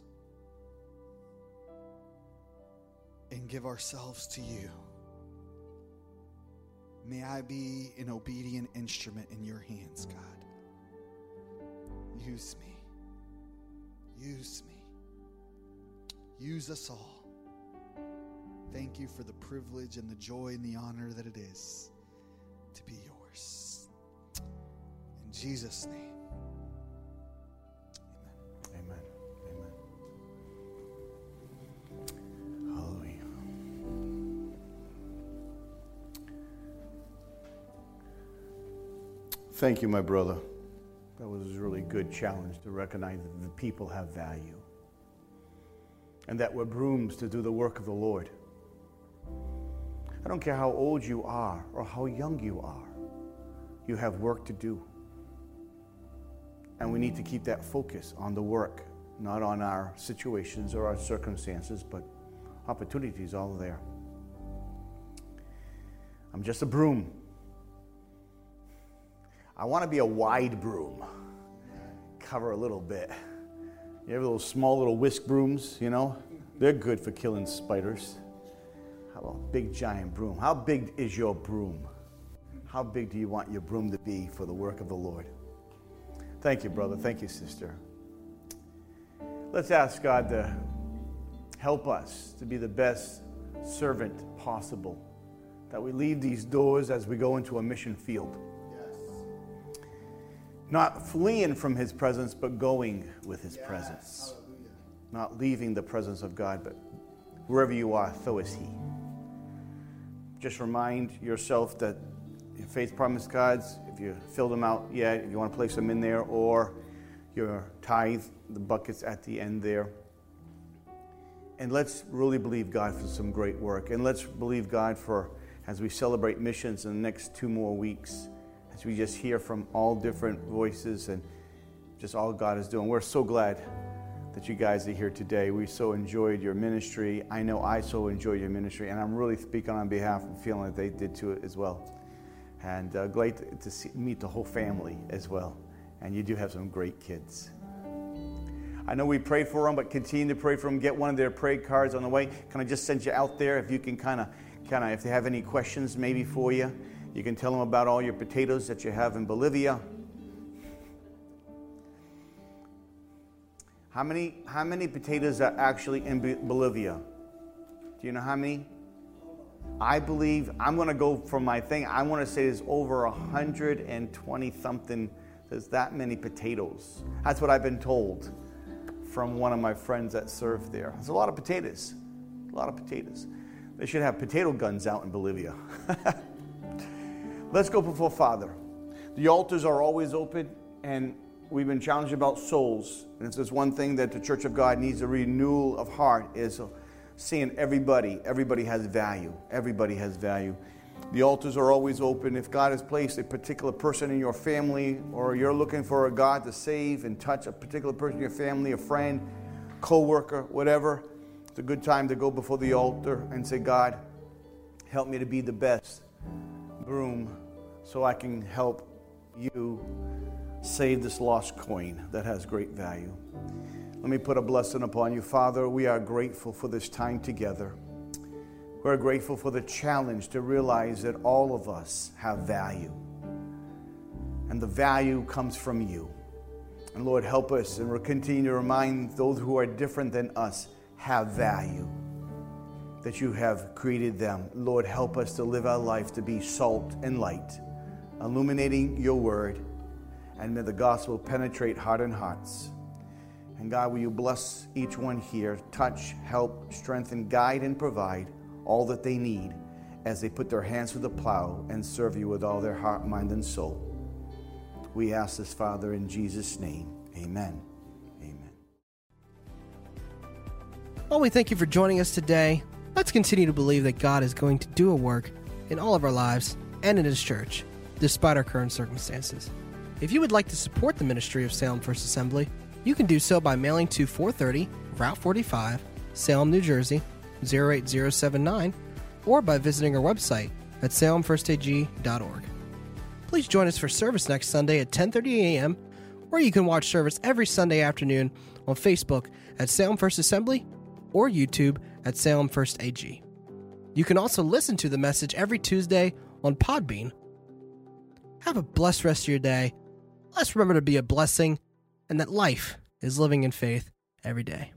and give ourselves to you. May I be an obedient instrument in your hands, God. Use me. Use me. Use us all. Thank you for the privilege and the joy and the honor that it is to be yours. In Jesus' name. Thank you, my brother. That was a really good challenge to recognize that the people have value and that we're brooms to do the work of the Lord. I don't care how old you are or how young you are, you have work to do. And we need to keep that focus on the work, not on our situations or our circumstances, but opportunities all there. I'm just a broom. I want to be a wide broom, cover a little bit. You have those small little whisk brooms, you know? They're good for killing spiders. How about a big giant broom? How big is your broom? How big do you want your broom to be for the work of the Lord? Thank you, brother. Thank you, sister. Let's ask God to help us to be the best servant possible, that we leave these doors as we go into a mission field. Not fleeing from his presence, but going with his presence. Not leaving the presence of God, but wherever you are, so is he. Just remind yourself that your faith promise cards, if you fill them out yet, if you want to place them in there, or your tithe, the buckets at the end there. And let's really believe God for some great work. And let's believe God for, as we celebrate missions in the next two more weeks, as we just hear from all different voices and just all God is doing. We're so glad that you guys are here today. We so enjoyed your ministry. I know I so enjoyed your ministry, and I'm really speaking on behalf and feeling that they did too as well. And uh, glad to see, meet the whole family as well. And you do have some great kids. I know we prayed for them, but continue to pray for them. Get one of their prayer cards on the way. Can I just send you out there if you can kind of, kind of, if they have any questions maybe for you, you can tell them about all your potatoes that you have in Bolivia. How many, how many potatoes are actually in Bolivia? Do you know how many? I believe, I'm going to go from my thing, I want to say there's over 120 something, there's that many potatoes. That's what I've been told from one of my friends that served there. There's a lot of potatoes, a lot of potatoes. They should have potato guns out in Bolivia. Let's go before Father. The altars are always open, and we've been challenged about souls. And if there's one thing that the Church of God needs a renewal of heart is seeing everybody. Everybody has value. Everybody has value. The altars are always open. If God has placed a particular person in your family, or you're looking for a God to save and touch a particular person in your family, a friend, co-worker, whatever, it's a good time to go before the altar and say, God, help me to be the best groom so I can help you save this lost coin that has great value. Let me put a blessing upon you. Father, we are grateful for this time together. We're grateful for the challenge to realize that all of us have value. And the value comes from you. And Lord, help us and we'll continue to remind those who are different than us have value. That you have created them. Lord, help us to live our life to be salt and light, illuminating your word and may the gospel penetrate heart and hearts. And God, will you bless each one here, touch, help, strengthen, guide, and provide all that they need as they put their hands to the plow and serve you with all their heart, mind, and soul. We ask this, Father, in Jesus' name. Amen. Amen. Well, we thank you for joining us today. Let's continue to believe that God is going to do a work in all of our lives and in His church, despite our current circumstances. If you would like to support the ministry of Salem First Assembly, you can do so by mailing to 430 Route 45, Salem, New Jersey 08079, or by visiting our website at salemfirstag.org. Please join us for service next Sunday at 10:30 a.m., or you can watch service every Sunday afternoon on Facebook at Salem First Assembly or YouTube at Salem First AG. You can also listen to the message every Tuesday on Podbean. Have a blessed rest of your day let's remember to be a blessing and that life is living in faith every day.